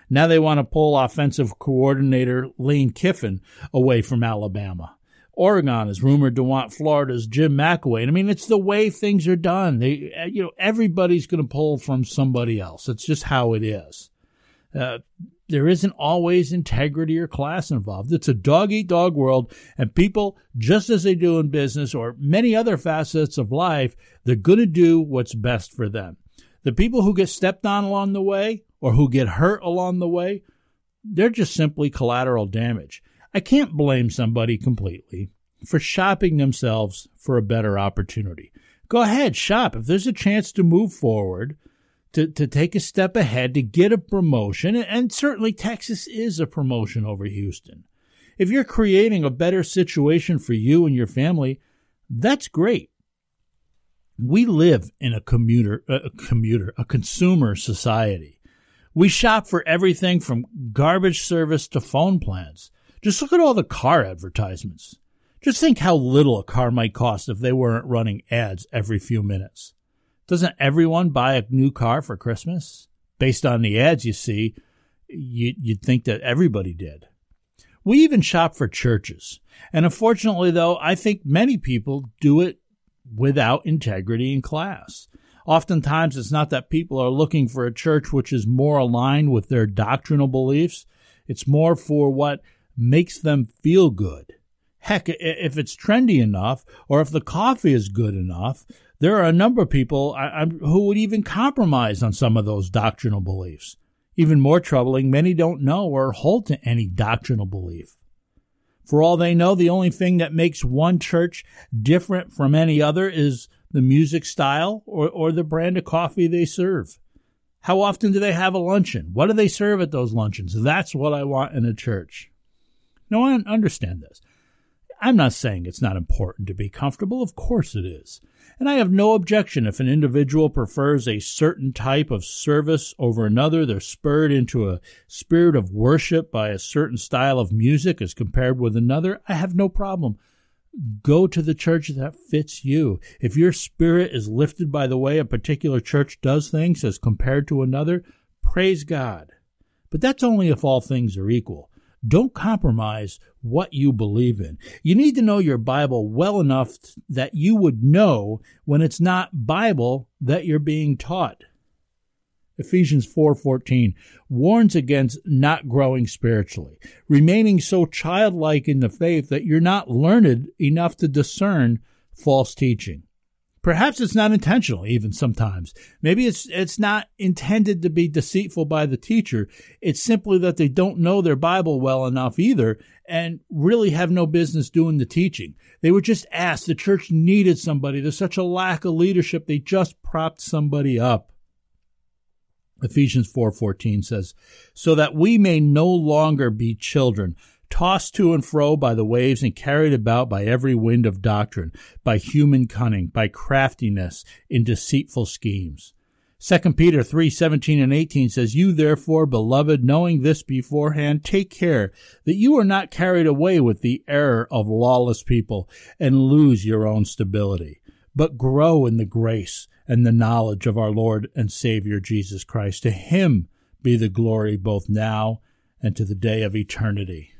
Now they want to pull offensive coordinator Lane Kiffin away from Alabama. Oregon is rumored to want Florida's Jim McElwain. I mean, it's the way things are done. They, uh, you know, everybody's going to pull from somebody else. It's just how it is. Uh, there isn't always integrity or class involved. It's a dog eat dog world, and people, just as they do in business or many other facets of life, they're going to do what's best for them. The people who get stepped on along the way or who get hurt along the way, they're just simply collateral damage. I can't blame somebody completely for shopping themselves for a better opportunity. Go ahead, shop. If there's a chance to move forward, to, to take a step ahead, to get a promotion, and certainly Texas is a promotion over Houston. If you're creating a better situation for you and your family, that's great. We live in a commuter, a commuter, a consumer society. We shop for everything from garbage service to phone plans. Just look at all the car advertisements. Just think how little a car might cost if they weren't running ads every few minutes. Doesn't everyone buy a new car for Christmas? Based on the ads you see, you, would think that everybody did. We even shop for churches. And unfortunately, though, I think many people do it without integrity and class. Oftentimes, it's not that people are looking for a church which is more aligned with their doctrinal beliefs. It's more for what makes them feel good. Heck, if it's trendy enough, or if the coffee is good enough, there are a number of people I, who would even compromise on some of those doctrinal beliefs. Even more troubling, many don't know or hold to any doctrinal belief. For all they know, the only thing that makes one church different from any other is the music style or, or the brand of coffee they serve. How often do they have a luncheon? What do they serve at those luncheons? That's what I want in a church. No, I understand this. I'm not saying it's not important to be comfortable. Of course it is. And I have no objection if an individual prefers a certain type of service over another. They're spurred into a spirit of worship by a certain style of music as compared with another. I have no problem. Go to the church that fits you. If your spirit is lifted by the way a particular church does things as compared to another, praise God. But that's only if all things are equal. Don't compromise what you believe in. You need to know your Bible well enough that you would know when it's not Bible that you're being taught. Ephesians 4:14 warns against not growing spiritually, remaining so childlike in the faith that you're not learned enough to discern false teaching. Perhaps it's not intentional, even sometimes. Maybe it's it's not intended to be deceitful by the teacher. It's simply that they don't know their Bible well enough either, and really have no business doing the teaching. They were just asked. The church needed somebody. There's such a lack of leadership. They just propped somebody up. Ephesians 4:14 says, "So that we may no longer be children, tossed to and fro by the waves and carried about by every wind of doctrine, by human cunning, by craftiness in deceitful schemes. 2 Peter 3:17 and 18 says, You therefore, beloved, knowing this beforehand, take care that you are not carried away with the error of lawless people and lose your own stability, but grow in the grace and the knowledge of our Lord and Savior Jesus Christ. To him be the glory both now and to the day of eternity.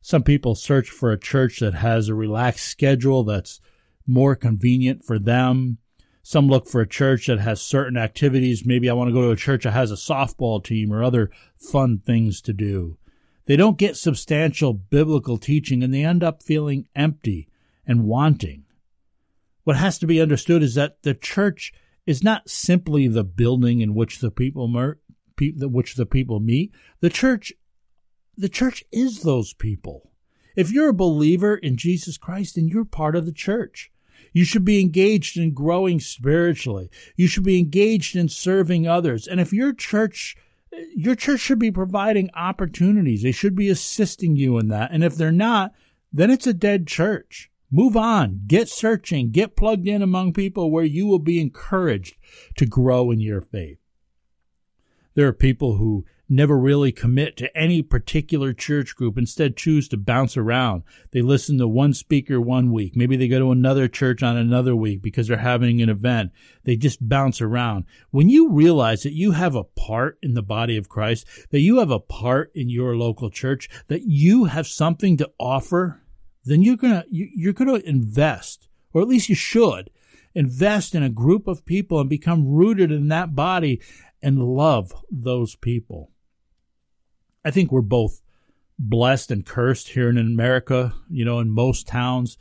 Some people search for a church that has a relaxed schedule that's more convenient for them. Some look for a church that has certain activities. Maybe I want to go to a church that has a softball team or other fun things to do. They don't get substantial biblical teaching and they end up feeling empty and wanting. What has to be understood is that the church is not simply the building in which the people mer- which the people meet. The church the church is those people. If you're a believer in Jesus Christ, then you're part of the church. You should be engaged in growing spiritually. You should be engaged in serving others. And if your church, your church should be providing opportunities. They should be assisting you in that. And if they're not, then it's a dead church. Move on. Get searching. Get plugged in among people where you will be encouraged to grow in your faith. There are people who never really commit to any particular church group, instead choose to bounce around. They listen to one speaker one week. Maybe they go to another church on another week because they're having an event. They just bounce around. When you realize that you have a part in the body of Christ, that you have a part in your local church, that you have something to offer, then you're gonna you're gonna invest, or at least you should, invest in a group of people and become rooted in that body and love those people. I think we're both blessed and cursed here in America, you know, in most towns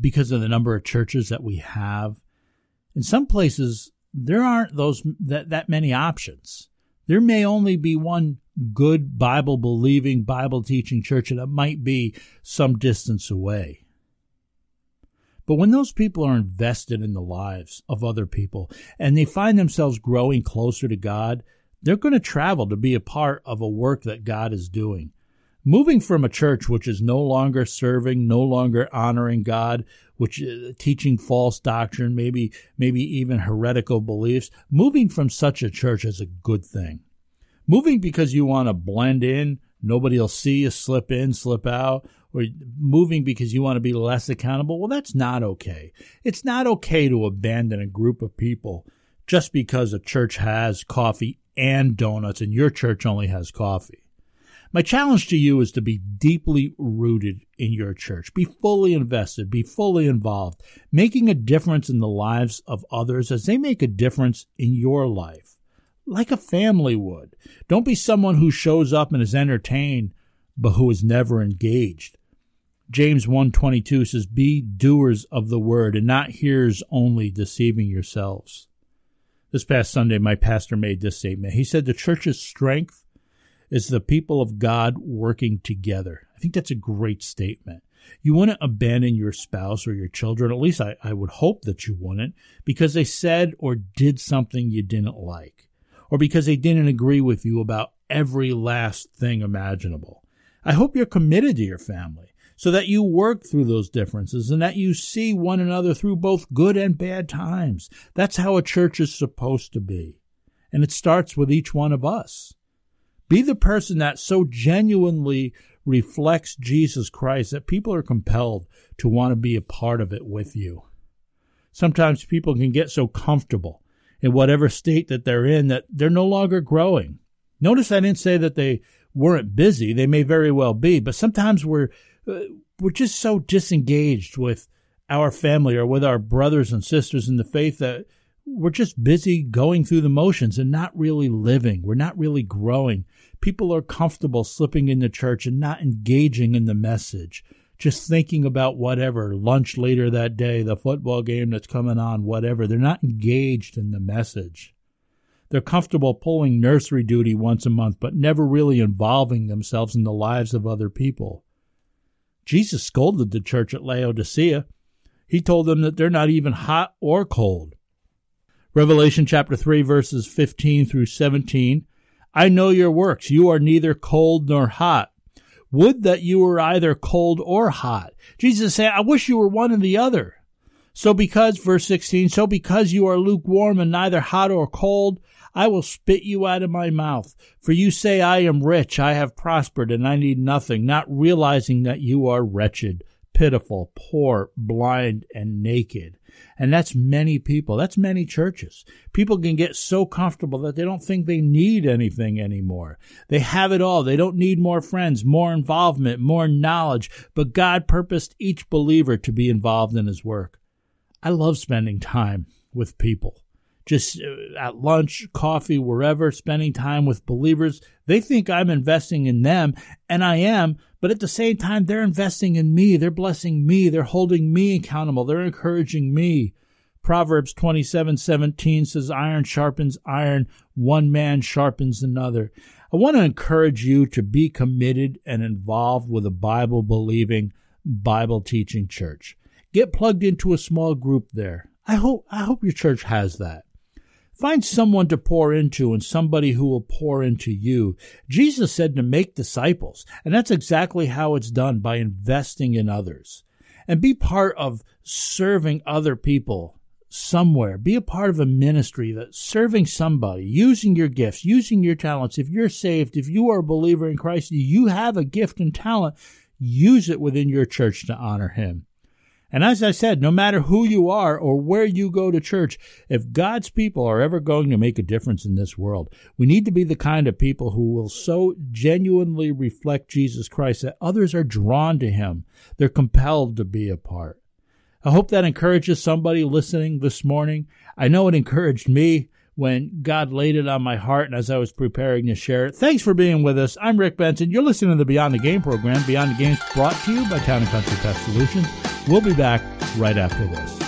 because of the number of churches that we have. In some places, there aren't those that, that many options. There may only be one good Bible believing, Bible teaching church and it might be some distance away. But when those people are invested in the lives of other people and they find themselves growing closer to God, they're going to travel to be a part of a work that God is doing. Moving from a church which is no longer serving, no longer honoring God, which is uh, teaching false doctrine, maybe maybe even heretical beliefs, moving from such a church is a good thing. Moving because you want to blend in, nobody will see you slip in, slip out, or moving because you want to be less accountable, well, that's not okay. It's not okay to abandon a group of people just because a church has coffee and donuts and your church only has coffee. My challenge to you is to be deeply rooted in your church. Be fully invested, be fully involved, making a difference in the lives of others as they make a difference in your life, like a family would. Don't be someone who shows up and is entertained, but who is never engaged. James 1:22 says be doers of the word and not hearers only deceiving yourselves. This past Sunday my pastor made this statement. He said the church's strength is the people of God working together. I think that's a great statement. You wouldn't abandon your spouse or your children, at least I, I would hope that you wouldn't, because they said or did something you didn't like, or because they didn't agree with you about every last thing imaginable. I hope you're committed to your family so that you work through those differences and that you see one another through both good and bad times. That's how a church is supposed to be. And it starts with each one of us. Be the person that so genuinely reflects Jesus Christ that people are compelled to want to be a part of it with you. Sometimes people can get so comfortable in whatever state that they're in that they're no longer growing. Notice I didn't say that they weren't busy. They may very well be, but sometimes we're we're just so disengaged with our family or with our brothers and sisters in the faith that we're just busy going through the motions and not really living. We're not really growing. People are comfortable slipping into church and not engaging in the message, just thinking about whatever, lunch later that day, the football game that's coming on, whatever. They're not engaged in the message. They're comfortable pulling nursery duty once a month, but never really involving themselves in the lives of other people. Jesus scolded the church at Laodicea. He told them that they're not even hot or cold. Revelation chapter 3 verses 15 through 17. I know your works. You are neither cold nor hot. Would that you were either cold or hot. Jesus said, I wish you were one and the other. So because, verse 16, so because you are lukewarm and neither hot or cold, I will spit you out of my mouth. For you say, I am rich, I have prospered, and I need nothing, not realizing that you are wretched, pitiful, poor, blind, and naked. And that's many people. That's many churches. People can get so comfortable that they don't think they need anything anymore. They have it all. They don't need more friends, more involvement, more knowledge. But God purposed each believer to be involved in his work. I love spending time with people. Just uh, at lunch, coffee, wherever, spending time with believers. They think I'm investing in them, and I am, but at the same time, they're investing in me. They're blessing me. They're holding me accountable. They're encouraging me. Proverbs 27 17 says, Iron sharpens iron, one man sharpens another. I want to encourage you to be committed and involved with a Bible believing, Bible teaching church. Get plugged into a small group there. I hope, I hope your church has that. Find someone to pour into and somebody who will pour into you. Jesus said to make disciples, and that's exactly how it's done by investing in others. And be part of serving other people somewhere. Be a part of a ministry that's serving somebody, using your gifts, using your talents. If you're saved, if you are a believer in Christ, you have a gift and talent, use it within your church to honor Him. And as I said, no matter who you are or where you go to church, if God's people are ever going to make a difference in this world, we need to be the kind of people who will so genuinely reflect Jesus Christ that others are drawn to him. They're compelled to be a part. I hope that encourages somebody listening this morning. I know it encouraged me when God laid it on my heart and as I was preparing to share it. Thanks for being with us. I'm Rick Benson. You're listening to the Beyond the Game program. Beyond the Game is brought to you by Town and Country Pest Solutions. We'll be back right after this.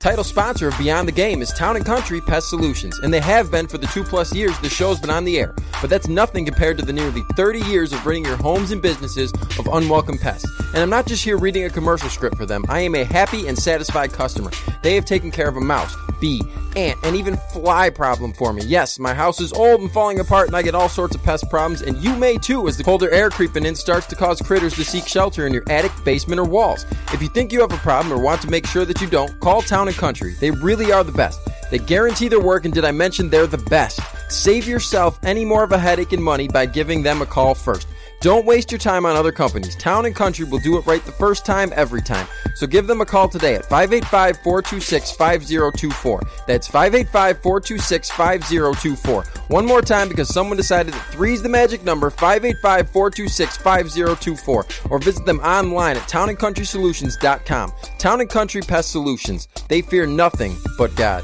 Title sponsor of Beyond the Game is Town and Country Pest Solutions, and they have been for the two plus years the show's been on the air. But that's nothing compared to the nearly 30 years of ridding your homes and businesses of unwelcome pests. And I'm not just here reading a commercial script for them, I am a happy and satisfied customer. They have taken care of a mouse, bee, ant, and even fly problem for me. Yes, my house is old and falling apart, and I get all sorts of pest problems, and you may too as the colder air creeping in starts to cause critters to seek shelter in your attic, basement, or walls. If you think you have a problem or want to make sure that you don't, call Town and Country. They really are the best. They guarantee their work, and did I mention they're the best? Save yourself any more of a headache and money by giving them a call first. Don't waste your time on other companies. Town and Country will do it right the first time, every time. So give them a call today at 585 426 5024. That's 585 426 5024. One more time because someone decided that three is the magic number 585 426 5024. Or visit them online at townandcountrysolutions.com. Town and Country Pest Solutions. They fear nothing but God.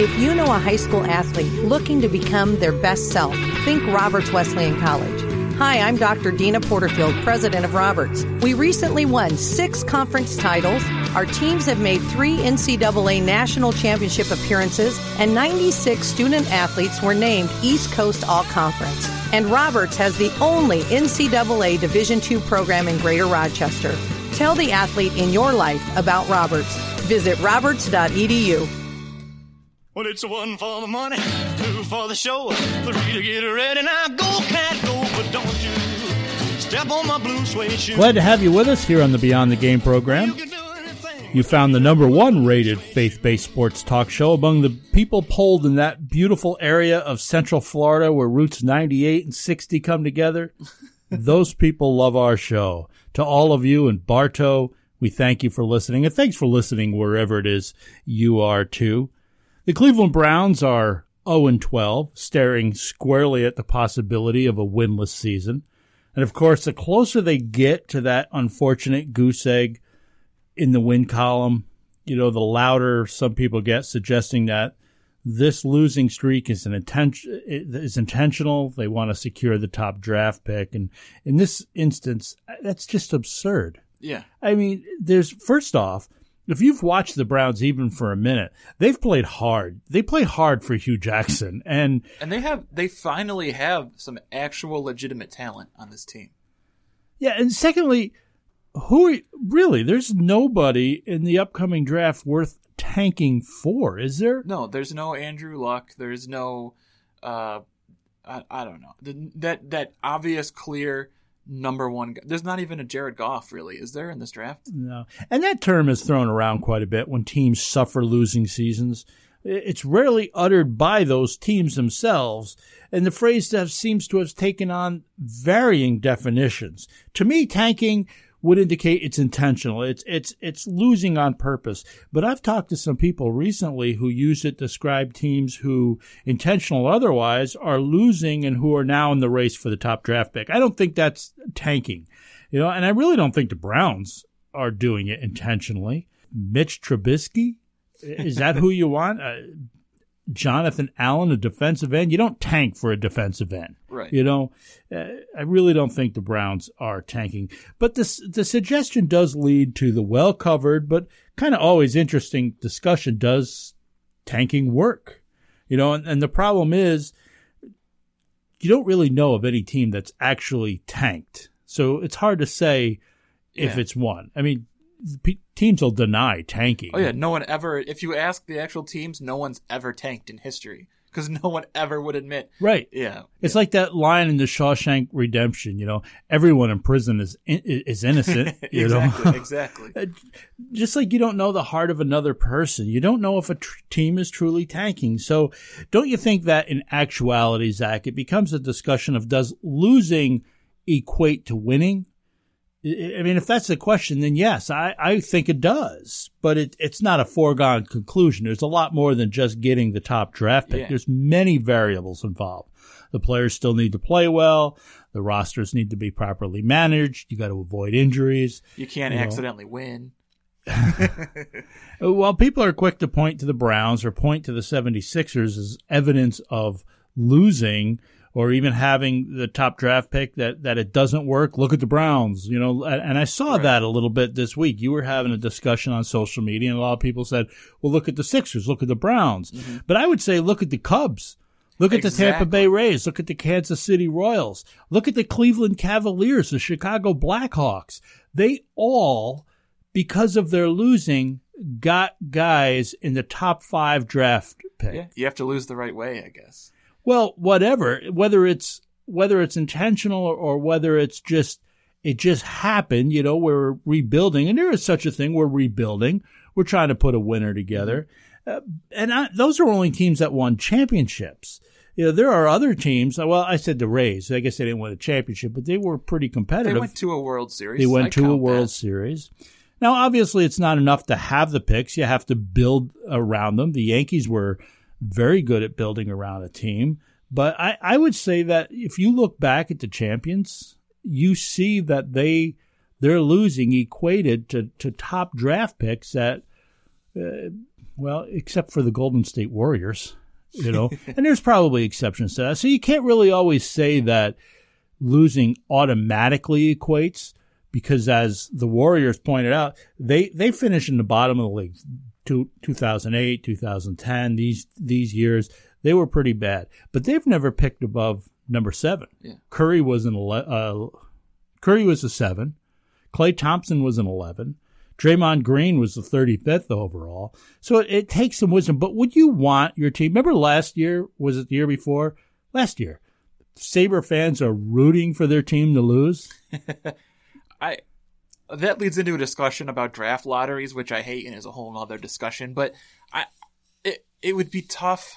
If you know a high school athlete looking to become their best self, think Roberts Wesleyan College. Hi, I'm Dr. Deana Porterfield, president of Roberts. We recently won six conference titles. Our teams have made three NCAA national championship appearances, and 96 student athletes were named East Coast All Conference. And Roberts has the only NCAA Division II program in Greater Rochester. Tell the athlete in your life about Roberts. Visit roberts.edu. Well, it's one for the money, two for the show, three to get ready. Now go, cat, go, but don't you step on my blue suede shoe. Glad to have you with us here on the Beyond the Game program. You found the number one rated faith based sports talk show among the people polled in that beautiful area of Central Florida where Routes 98 and 60 come together. Those people love our show. To all of you in Bartow, we thank you for listening, and thanks for listening wherever it is you are too. The Cleveland Browns are 0 12, staring squarely at the possibility of a winless season. And of course, the closer they get to that unfortunate goose egg in the win column, you know, the louder some people get suggesting that this losing streak is an intention is intentional. They want to secure the top draft pick, and in this instance, that's just absurd. Yeah, I mean, there's first off, if you've watched the Browns even for a minute, they've played hard. They play hard for Hue Jackson, and and they have they finally have some actual legitimate talent on this team. Yeah, and secondly, who really? There's nobody in the upcoming draft worth tanking for, is there? No, there's no Andrew Luck. There's no, uh, I, I don't know the, that that obvious clear number one. There's not even a Jared Goff, really, is there in this draft? No. And that term is thrown around quite a bit when teams suffer losing seasons. It's rarely uttered by those teams themselves, and the phrase seems to have taken on varying definitions. To me, tanking would indicate it's intentional. It's it's it's losing on purpose. But I've talked to some people recently who use it to describe teams who, intentional otherwise, are losing and who are now in the race for the top draft pick. I don't think that's tanking, you know, and I really don't think the Browns are doing it intentionally. Mitch Trubisky, is that who you want? Uh, Jonathan Allen, a defensive end. You don't tank for a defensive end. Right. You know, uh, I really don't think the Browns are tanking. But this, the suggestion does lead to the well covered, but kind of always interesting discussion does tanking work? You know, and, and the problem is you don't really know of any team that's actually tanked. So it's hard to say if Yeah. it's one. I mean, teams will deny tanking. Oh yeah, no one ever. If you ask the actual teams, no one's ever tanked in history because no one ever would admit. Right. Yeah. It's like that line in the Shawshank Redemption. You know, everyone in prison is is innocent. You exactly. know, exactly. Uh, just like you don't know the heart of another person, you don't know if a tr- team is truly tanking. So, don't you think that in actuality, Zach, it becomes a discussion of does losing equate to winning, I mean, if that's the question, then yes, I, I think it does. But it, it's not a foregone conclusion. There's a lot more than just getting the top draft pick. Yeah. There's many variables involved. The players still need to play well. The rosters need to be properly managed. You got to avoid injuries. You can't You know. accidentally win. Well, people are quick to point to the Browns or point to the 76ers as evidence of losing or even having the top draft pick that, that it doesn't work. Look at the Browns, you know, and and I saw that a little bit this week. You were having a discussion on social media and a lot of people said, well, look at the Sixers, look at the Browns. Mm-hmm. But I would say, look at the Cubs. Look at the Tampa Bay Rays. Look at the Kansas City Royals. Look at the Cleveland Cavaliers, the Chicago Blackhawks. They all, because of their losing, got guys in the top five draft pick. Yeah, you have to lose the right way, I guess. Well, whatever, whether it's whether it's intentional or, or whether it's just it just happened, you know, we're rebuilding, and there is such a thing. We're rebuilding. We're trying to put a winner together, uh, and I, those are only teams that won championships. You know, there are other teams. Well, I said the Rays. I guess they didn't win a championship, but they were pretty competitive. They went to a World Series. They went I to a World that. Series. Now, obviously, it's not enough to have the picks. You have to build around them. The Yankees were very good at building around a team. But I, I would say that if you look back at the champions, you see that they they're losing equated to, to top draft picks that, uh, well, except for the Golden State Warriors, you know, and there's probably exceptions to that. So you can't really always say that losing automatically equates because as the Warriors pointed out, they, they finished in the bottom of the league. Two, 2008, 2010, these, these years, they were pretty bad, but they've never picked above number seven. Yeah. Curry was an, ele- uh, Curry was a seven. Klay Thompson was an 11. Draymond Green was the 35th overall. So it, it takes some wisdom. But would you want your team? Remember last year? Was it the year before? Last year. Sabre fans are rooting for their team to lose. I that leads into a discussion about draft lotteries, which I hate and is a whole other discussion. But I it it would be tough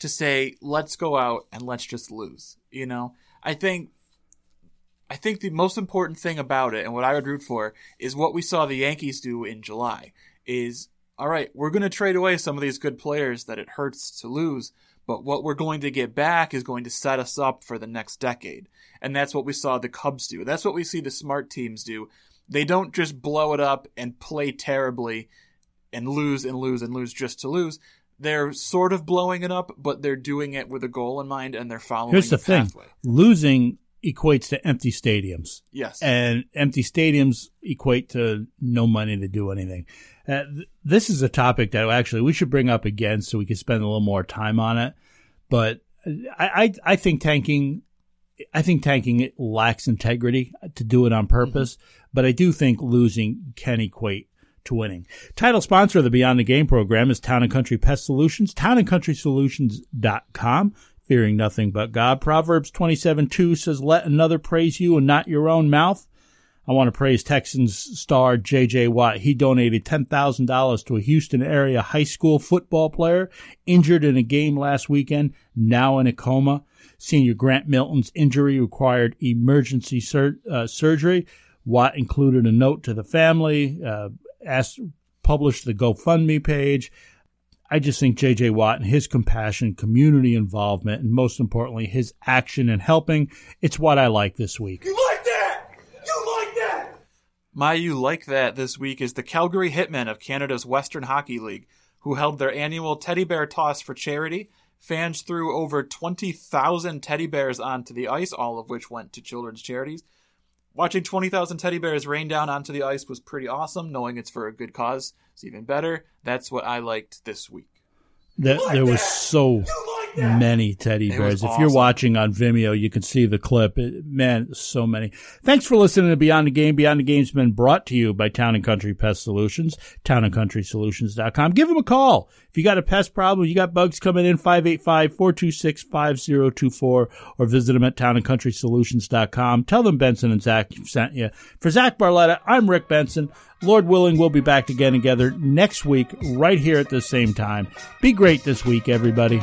to say let's go out and let's just lose. You know, I think I think the most important thing about it and what I would root for is what we saw the Yankees do in July. Is all right, we're going to trade away some of these good players that it hurts to lose, but what we're going to get back is going to set us up for the next decade. And that's what we saw the Cubs do. That's what we see the smart teams do. They don't just blow it up and play terribly and lose and lose and lose just to lose. They're sort of blowing it up, but they're doing it with a goal in mind and they're following Here's the thing pathway. losing equates to empty stadiums. Yes. And empty stadiums equate to no money to do anything. Uh, th- this is a topic that actually we should bring up again so we can spend a little more time on it. But I, I, I think tanking, I think tanking it lacks integrity to do it on mm-hmm. purpose. But I do think losing can equate to winning. Title sponsor of the Beyond the Game program is Town and Country Pest Solutions, townandcountrysolutions.com. Fearing nothing but God. Proverbs 27 2 says, Let another praise you and not your own mouth. I want to praise Texans star J.J. Watt. He donated $10,000 to a Houston area high school football player injured in a game last weekend, now in a coma. Senior Grant Milton's injury required emergency sur- uh, surgery. Watt included a note to the family, uh, asked, published the GoFundMe page. I just think J.J. Watt and his compassion, community involvement, and most importantly, his action in helping, it's what I like this week. You like that? You like that? My You Like That this week is the Calgary Hitmen of Canada's Western Hockey League, who held their annual teddy bear toss for charity. Fans threw over 20,000 teddy bears onto the ice, all of which went to children's charities. Watching 20,000 teddy bears rain down onto the ice was pretty awesome. Knowing it's for a good cause is even better. That's what I liked this week. That, there was so many teddy bears. was If you're watching on Vimeo, you can see the clip. It, man, so many. Thanks for listening to Beyond the Game. Beyond the Game's been brought to you by Town and Country Pest Solutions, townandcountrysolutions.com. Give them a call. If you got a pest problem, you got bugs coming in, 585-426-5024, or visit them at townandcountrysolutions.com. Tell them Benson and Zach sent you. For Zach Barletta, I'm Rick Benson. Lord willing, we'll be back again together next week, right here at the same time. Be great this week, everybody.